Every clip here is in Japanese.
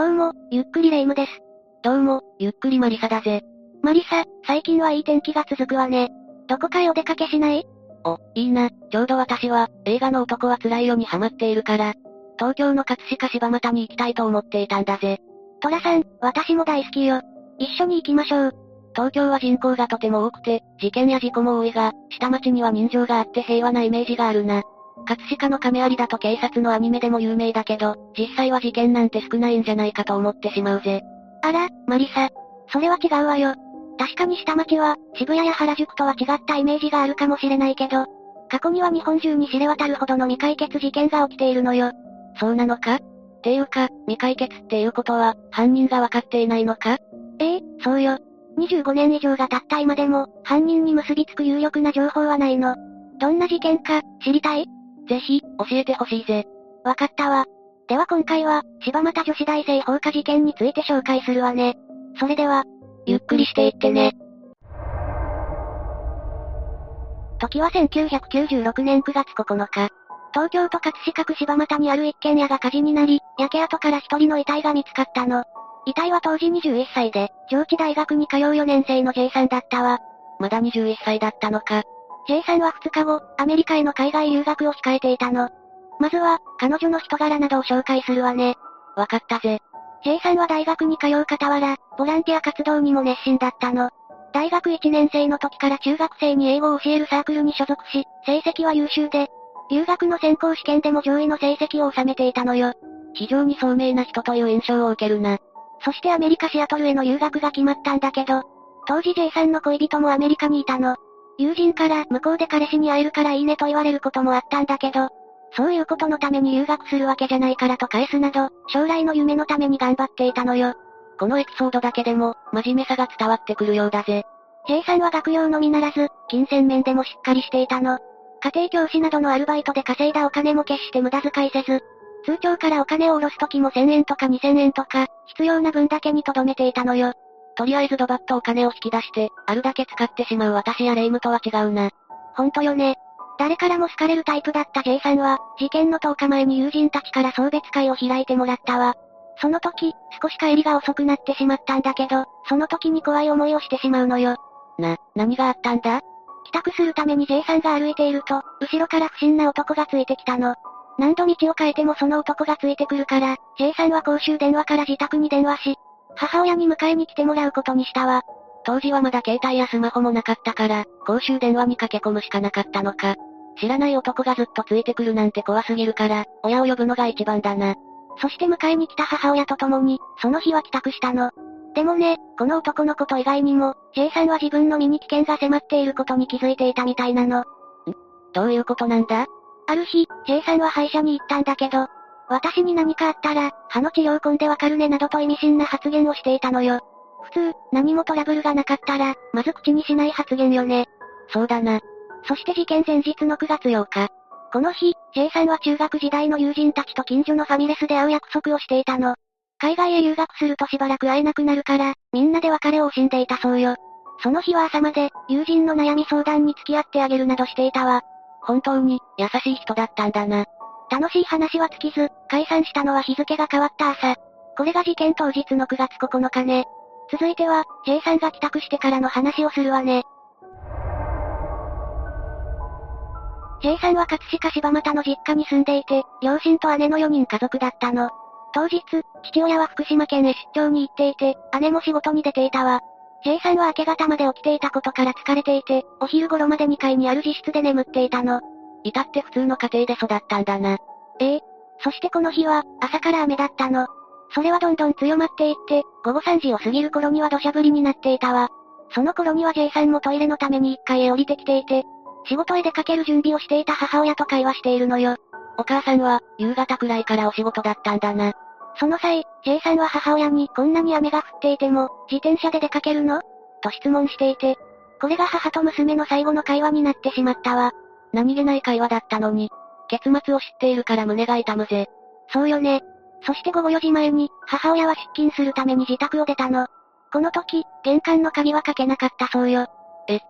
どうも、ゆっくりレ夢ムです。どうも、ゆっくりマリサだぜ。マリサ、最近はいい天気が続くわね。どこかへお出かけしない？お、いいな、ちょうど私は、映画の男は辛いよにハマっているから、東京の葛飾柴又に行きたいと思っていたんだぜ。トラさん、私も大好きよ。一緒に行きましょう。東京は人口がとても多くて、事件や事故も多いが、下町には人情があって平和なイメージがあるな。葛飾の亀有だと警察のアニメでも有名だけど、実際は事件なんて少ないんじゃないかと思ってしまうぜ。あら、マリサ。それは違うわよ。確かに下町は、渋谷や原宿とは違ったイメージがあるかもしれないけど、過去には日本中に知れ渡るほどの未解決事件が起きているのよ。そうなのか？っていうか、未解決っていうことは、犯人がわかっていないのか？ええ、そうよ。25年以上が経った今でも、犯人に結びつく有力な情報はないの。どんな事件か、知りたい？ぜひ、教えてほしいぜ。わかったわ。では今回は、柴又女子大生放火事件について紹介するわね。それでは、ゆっくりしていってね。時は1996年9月9日。東京都葛飾区柴又にある一軒家が火事になり、焼け跡から一人の遺体が見つかったの。遺体は当時21歳で、上智大学に通う4年生の J さんだったわ。まだ21歳だったのか。J さんは2日後、アメリカへの海外留学を控えていたの。まずは、彼女の人柄などを紹介するわね。わかったぜ。J さんは大学に通う傍ら、ボランティア活動にも熱心だったの。大学1年生の時から中学生に英語を教えるサークルに所属し、成績は優秀で、留学の選考試験でも上位の成績を収めていたのよ。非常に聡明な人という印象を受けるな。そしてアメリカシアトルへの留学が決まったんだけど、当時 J さんの恋人もアメリカにいたの。友人から向こうで彼氏に会えるからいいねと言われることもあったんだけど、そういうことのために留学するわけじゃないからと返すなど、将来の夢のために頑張っていたのよ。このエピソードだけでも、真面目さが伝わってくるようだぜ。J さんは学業のみならず、金銭面でもしっかりしていたの。家庭教師などのアルバイトで稼いだお金も決して無駄遣いせず、通帳からお金を下ろす時も1000円とか2000円とか、必要な分だけに留めていたのよ。とりあえずドバッとお金を引き出して、あるだけ使ってしまう私やレイムとは違うな。ほんとよね。誰からも好かれるタイプだった J さんは、事件の10日前に友人たちから送別会を開いてもらったわ。その時、少し帰りが遅くなってしまったんだけど、その時に怖い思いをしてしまうのよ。な、何があったんだ？帰宅するために J さんが歩いていると、後ろから不審な男がついてきたの。何度道を変えてもその男がついてくるから、J さんは公衆電話から自宅に電話し、母親に迎えに来てもらうことにしたわ。当時はまだ携帯やスマホもなかったから、公衆電話に駆け込むしかなかったのか。知らない男がずっとついてくるなんて怖すぎるから、親を呼ぶのが一番だな。そして迎えに来た母親と共に、その日は帰宅したの。でもね、この男のこと以外にも、J さんは自分の身に危険が迫っていることに気づいていたみたいなの。ん？どういうことなんだ？ある日、J さんは歯医者に行ったんだけど、私に何かあったら、歯の治療痕でわかるねなどと意味深な発言をしていたのよ。普通、何もトラブルがなかったら、まず口にしない発言よね。そうだな。そして事件前日の9月8日。この日、J さんは中学時代の友人たちと近所のファミレスで会う約束をしていたの。海外へ留学するとしばらく会えなくなるから、みんなで別れを惜しんでいたそうよ。その日は朝まで、友人の悩み相談に付き合ってあげるなどしていたわ。本当に、優しい人だったんだな。楽しい話は尽きず、解散したのは日付が変わった朝。これが事件当日の9月9日ね。続いては、J さんが帰宅してからの話をするわね。J さんは葛飾柴又の実家に住んでいて、両親と姉の4人家族だったの。当日、父親は福島県へ出張に行っていて、姉も仕事に出ていたわ。J さんは明け方まで起きていたことから疲れていて、お昼頃まで2階にある自室で眠っていたの。至って普通の家庭で育ったんだな。ええ。そしてこの日は、朝から雨だったの。それはどんどん強まっていって、午後3時を過ぎる頃には土砂降りになっていたわ。その頃には J さんもトイレのために1階へ降りてきていて、仕事へ出かける準備をしていた母親と会話しているのよ。お母さんは、夕方くらいからお仕事だったんだな。その際、J さんは母親にこんなに雨が降っていても、自転車で出かけるの？と質問していて、これが母と娘の最後の会話になってしまったわ。何気ない会話だったのに、結末を知っているから胸が痛むぜ。そうよね。そして午後4時前に、母親は出勤するために自宅を出たの。この時、玄関の鍵はかけなかったそうよ。え、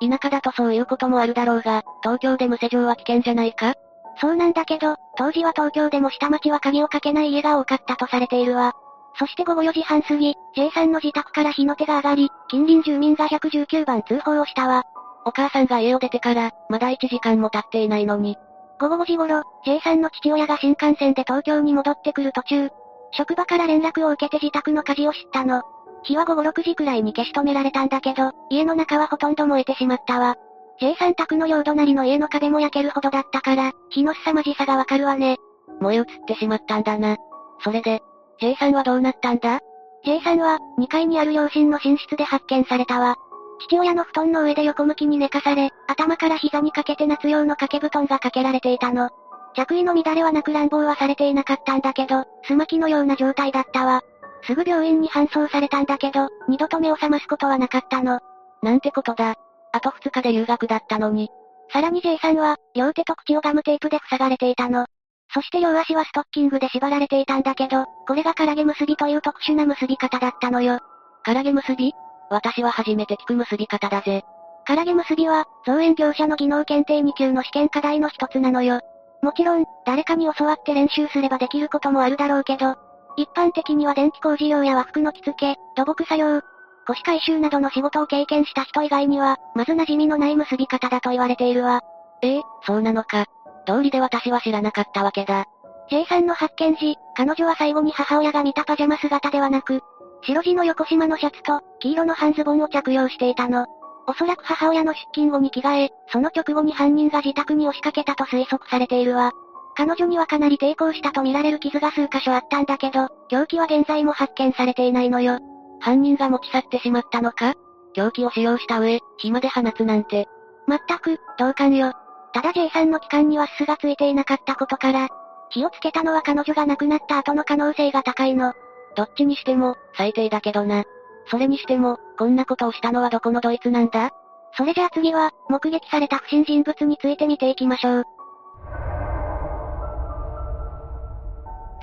田舎だとそういうこともあるだろうが、東京で無施錠は危険じゃないか？そうなんだけど、当時は東京でも下町は鍵をかけない家が多かったとされているわ。そして午後4時半過ぎ、J さんの自宅から火の手が上がり、近隣住民が119番通報をしたわ。お母さんが家を出てから、まだ1時間も経っていないのに。午後5時頃、J さんの父親が新幹線で東京に戻ってくる途中、職場から連絡を受けて自宅の火事を知ったの。火は午後6時くらいに消し止められたんだけど、家の中はほとんど燃えてしまったわ。J さん宅の両隣の家の壁も焼けるほどだったから、火の凄まじさがわかるわね。燃え移ってしまったんだな。それで、J さんはどうなったんだ ?J さんは、2階にある両親の寝室で発見されたわ。父親の布団の上で横向きに寝かされ、頭から膝にかけて夏用の掛け布団がかけられていたの。着衣の乱れはなく乱暴はされていなかったんだけど、すまきのような状態だったわ。すぐ病院に搬送されたんだけど、二度と目を覚ますことはなかったの。なんてことだ。あと二日で留学だったのに。さらに J さんは、両手と口をガムテープで塞がれていたの。そして両足はストッキングで縛られていたんだけど、これが唐毛結びという特殊な結び方だったのよ。唐毛結び？私は初めて聞く結び方だぜ。唐毛結びは、造園業者の技能検定2級の試験課題の一つなのよ。もちろん、誰かに教わって練習すればできることもあるだろうけど、一般的には電気工事用や和服の着付け、土木作業、腰回収などの仕事を経験した人以外には、まず馴染みのない結び方だと言われているわ。ええそうなのか。通りで私は知らなかったわけだ。J さんの発見時、彼女は最後に母親が見たパジャマ姿ではなく、白地の横縞のシャツと、黄色の半ズボンを着用していたの。おそらく母親の出勤後に着替え、その直後に犯人が自宅に押しかけたと推測されているわ。彼女にはかなり抵抗したと見られる傷が数箇所あったんだけど、凶器は現在も発見されていないのよ。犯人が持ち去ってしまったのか？凶器を使用した上、火まで放つなんて。まったく、同感よ。ただ J さんの期間には巣がついていなかったことから、火をつけたのは彼女が亡くなった後の可能性が高いの。どっちにしても、最低だけどな。それにしても、こんなことをしたのはどこのドイツなんだ？それじゃあ次は、目撃された不審人物について見ていきましょう。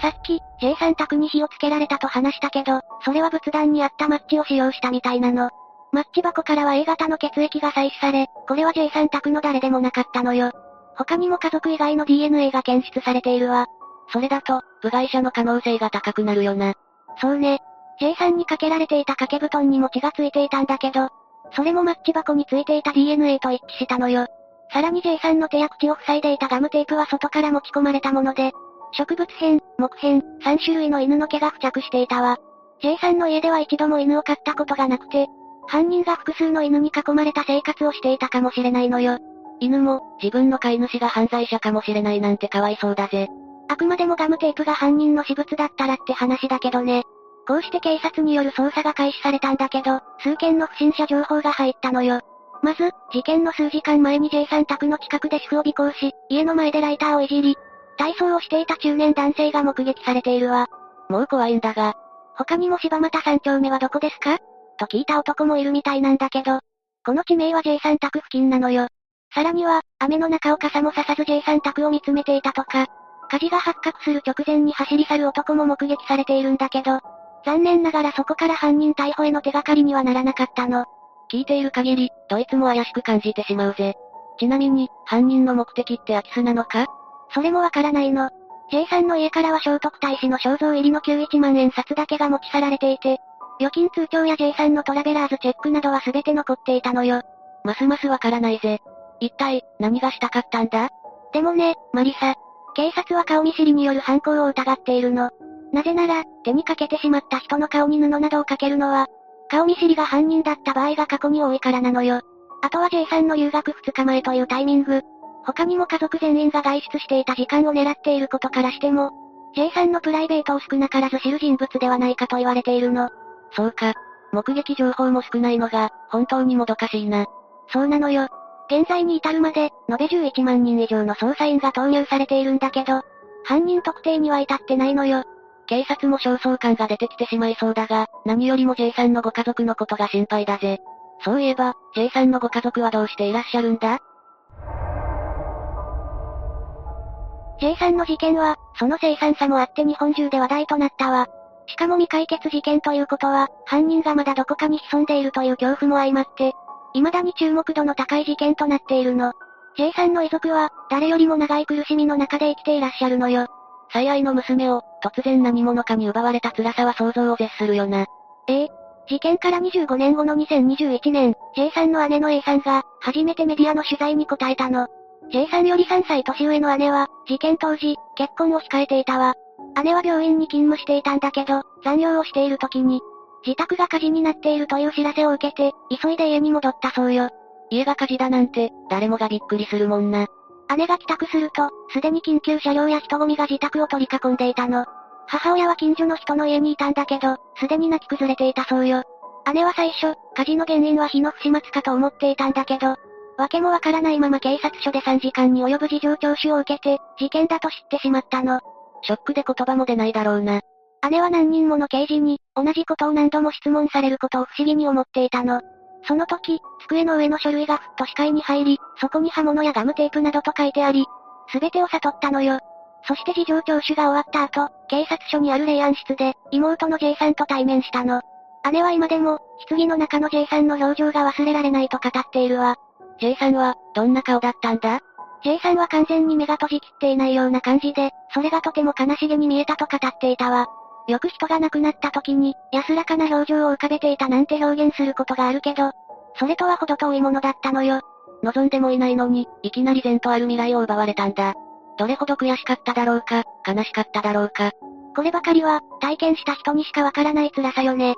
さっき、J さん宅に火をつけられたと話したけど、それは仏壇にあったマッチを使用したみたいなの。マッチ箱からは A 型の血液が採取され、これは J さん宅の誰でもなかったのよ。他にも家族以外の DNA が検出されているわ。それだと、部外者の可能性が高くなるよな。そうね。J さんにかけられていた掛け布団にも血がついていたんだけど、それもマッチ箱についていた DNA と一致したのよ。さらに J さんの手や口を塞いでいたガムテープは外から持ち込まれたもので、植物片、木片、3種類の犬の毛が付着していたわ。J さんの家では一度も犬を飼ったことがなくて、犯人が複数の犬に囲まれた生活をしていたかもしれないのよ。犬も、自分の飼い主が犯罪者かもしれないなんてかわいそうだぜ。あくまでもガムテープが犯人の私物だったらって話だけどね。こうして警察による捜査が開始されたんだけど、数件の不審者情報が入ったのよ。まず、事件の数時間前に J さん宅の近くで主婦を尾行し、家の前でライターをいじり、体操をしていた中年男性が目撃されているわ。もう怖いんだが。他にも柴又三丁目はどこですか？と聞いた男もいるみたいなんだけど、この地名は J さん宅付近なのよ。さらには、雨の中を傘もささず J さん宅を見つめていたとか、火事が発覚する直前に走り去る男も目撃されているんだけど、残念ながらそこから犯人逮捕への手がかりにはならなかったの。聞いている限り、どいつも怪しく感じてしまうぜ。ちなみに、犯人の目的って空き巣なのか？それもわからないの。J さんの家からは聖徳太子の肖像入りの91万円札だけが持ち去られていて、預金通帳や J さんのトラベラーズチェックなどは全て残っていたのよ。ますますわからないぜ。一体、何がしたかったんだ？でもね、マリサ。警察は顔見知りによる犯行を疑っているの。なぜなら、手にかけてしまった人の顔に布などをかけるのは、顔見知りが犯人だった場合が過去に多いからなのよ。あとは J さんの留学2日前というタイミング。他にも家族全員が外出していた時間を狙っていることからしても、J さんのプライベートを少なからず知る人物ではないかと言われているの。そうか。目撃情報も少ないのが、本当にもどかしいな。そうなのよ。現在に至るまで、延べ11万人以上の捜査員が投入されているんだけど、犯人特定には至ってないのよ。警察も焦燥感が出てきてしまいそうだが、何よりも J さんのご家族のことが心配だぜ。そういえば、J さんのご家族はどうしていらっしゃるんだ ?J さんの事件は、その凄惨さもあって日本中で話題となったわ。しかも未解決事件ということは、犯人がまだどこかに潜んでいるという恐怖も相まって、未だに注目度の高い事件となっているの。J さんの遺族は、誰よりも長い苦しみの中で生きていらっしゃるのよ。最愛の娘を、突然何者かに奪われた辛さは想像を絶するよな。ええ事件から25年後の2021年、J さんの姉の A さんが、初めてメディアの取材に答えたの。J さんより3歳年上の姉は、事件当時、結婚を控えていたわ。姉は病院に勤務していたんだけど、残業をしている時に、自宅が火事になっているという知らせを受けて、急いで家に戻ったそうよ。家が火事だなんて、誰もがびっくりするもんな。姉が帰宅すると、すでに緊急車両や人混みが自宅を取り囲んでいたの。母親は近所の人の家にいたんだけど、すでに泣き崩れていたそうよ。姉は最初、火事の原因は火の不始末かと思っていたんだけど、訳もわからないまま警察署で3時間に及ぶ事情聴取を受けて、事件だと知ってしまったの。ショックで言葉も出ないだろうな。姉は何人もの刑事に、同じことを何度も質問されることを不思議に思っていたの。その時、机の上の書類がふっと視界に入り、そこに刃物やガムテープなどと書いてあり、すべてを悟ったのよ。そして事情聴取が終わった後、警察署にある霊安室で、妹の J さんと対面したの。姉は今でも、棺の中の J さんの表情が忘れられないと語っているわ。J さんは、どんな顔だったんだ ?J さんは完全に目が閉じきっていないような感じで、それがとても悲しげに見えたと語っていたわ。よく人が亡くなった時に、安らかな表情を浮かべていたなんて表現することがあるけど、それとは程遠いものだったのよ。望んでもいないのに、いきなり善とある未来を奪われたんだ。どれほど悔しかっただろうか、悲しかっただろうか。こればかりは、体験した人にしかわからない辛さよね。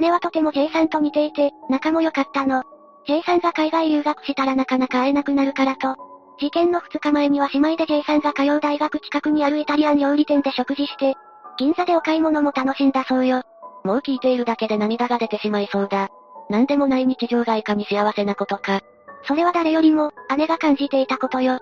姉はとても J さんと似ていて、仲も良かったの。J さんが海外留学したらなかなか会えなくなるからと。事件の2日前には姉妹で J さんが通う大学近くにあるイタリアン料理店で食事して、銀座でお買い物も楽しんだそうよ。もう聞いているだけで涙が出てしまいそうだ。なんでもない日常がいかに幸せなことか。それは誰よりも、姉が感じていたことよ。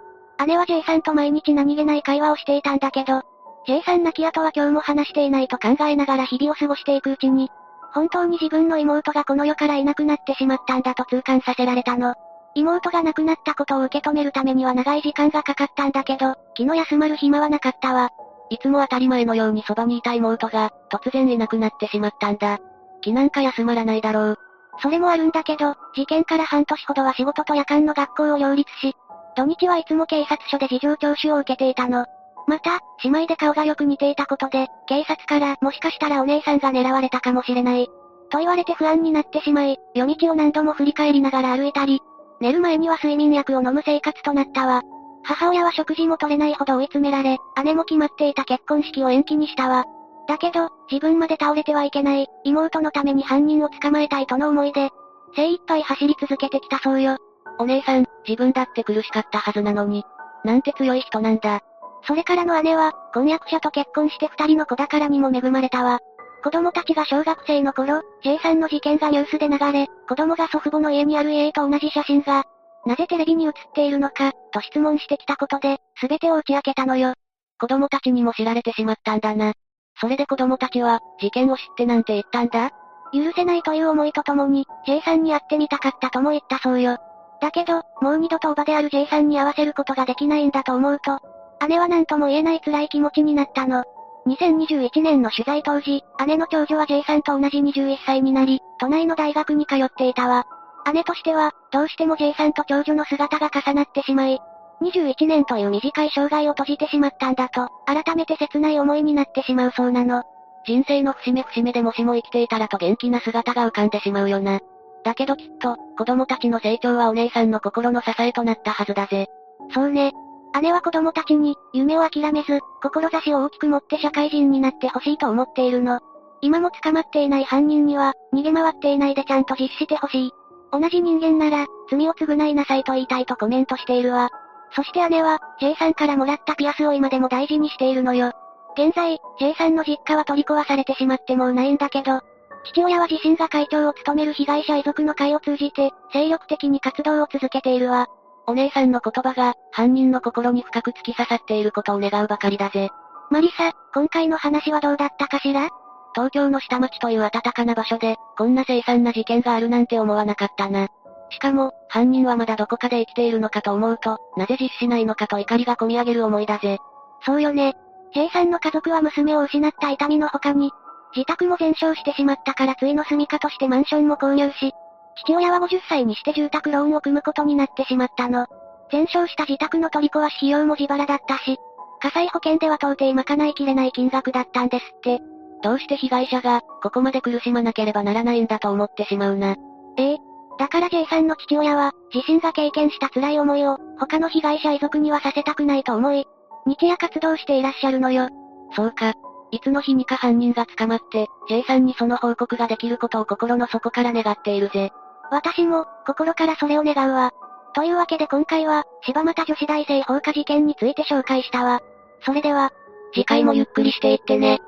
姉は J さんと毎日何気ない会話をしていたんだけど、J さん亡き後は今日も話していないと考えながら日々を過ごしていくうちに、本当に自分の妹がこの世からいなくなってしまったんだと痛感させられたの。妹が亡くなったことを受け止めるためには長い時間がかかったんだけど、気の休まる暇はなかったわ。いつも当たり前のようにそばにいた妹が、突然いなくなってしまったんだ。気なんか休まらないだろう。それもあるんだけど、事件から半年ほどは仕事と夜間の学校を両立し、土日はいつも警察署で事情聴取を受けていたの。また、姉妹で顔がよく似ていたことで、警察からもしかしたらお姉さんが狙われたかもしれない。と言われて不安になってしまい、夜道を何度も振り返りながら歩いたり、寝る前には睡眠薬を飲む生活となったわ。母親は食事も取れないほど追い詰められ、姉も決まっていた結婚式を延期にしたわ。だけど、自分まで倒れてはいけない、妹のために犯人を捕まえたいとの思いで、精一杯走り続けてきたそうよ。お姉さん、自分だって苦しかったはずなのに。なんて強い人なんだ。それからの姉は、婚約者と結婚して二人の子宝にも恵まれたわ。子供たちが小学生の頃、J さんの事件がニュースで流れ、子供が祖父母の家にある家と同じ写真が、なぜテレビに映っているのか、と質問してきたことで、すべてを打ち明けたのよ。子供たちにも知られてしまったんだな。それで子供たちは、事件を知ってなんて言ったんだ？許せないという思いとともに、J さんに会ってみたかったとも言ったそうよ。だけど、もう二度とおばである J さんに会わせることができないんだと思うと、姉は何とも言えない辛い気持ちになったの。2021年の取材当時、姉の長女は J さんと同じ21歳になり、都内の大学に通っていたわ。姉としては、どうしても J さんと長女の姿が重なってしまい、21年という短い生涯を閉じてしまったんだと、改めて切ない思いになってしまうそうなの。人生の節目節目でもしも生きていたらと元気な姿が浮かんでしまうよな。だけどきっと、子供たちの成長はお姉さんの心の支えとなったはずだぜ。そうね。姉は子供たちに、夢を諦めず、志を大きく持って社会人になってほしいと思っているの。今も捕まっていない犯人には、逃げ回っていないでちゃんと実施してほしい。同じ人間なら、罪を償いなさいと言いたいとコメントしているわ。そして姉は、J さんからもらったピアスを今でも大事にしているのよ。現在、J さんの実家は取り壊されてしまってもうないんだけど、父親は自身が会長を務める被害者遺族の会を通じて、精力的に活動を続けているわ。お姉さんの言葉が、犯人の心に深く突き刺さっていることを願うばかりだぜ。マリサ、今回の話はどうだったかしら？東京の下町という暖かな場所で、こんな凄惨な事件があるなんて思わなかったな。しかも、犯人はまだどこかで生きているのかと思うと、なぜ実施しないのかと怒りが込み上げる思いだぜ。そうよね。J さんの家族は娘を失った痛みの他に、自宅も全焼してしまったからついの住処としてマンションも購入し、父親は50歳にして住宅ローンを組むことになってしまったの。全焼した自宅の取り壊し費用も自腹だったし、火災保険では到底賄いきれない金額だったんですって。どうして被害者が、ここまで苦しまなければならないんだと思ってしまうな。ええ。だから J さんの父親は、自身が経験した辛い思いを、他の被害者遺族にはさせたくないと思い、日夜活動していらっしゃるのよ。そうか。いつの日にか犯人が捕まって、J さんにその報告ができることを心の底から願っているぜ。私も、心からそれを願うわ。というわけで今回は、柴又女子大生放火事件について紹介したわ。それでは、次回もゆっくりしていってね。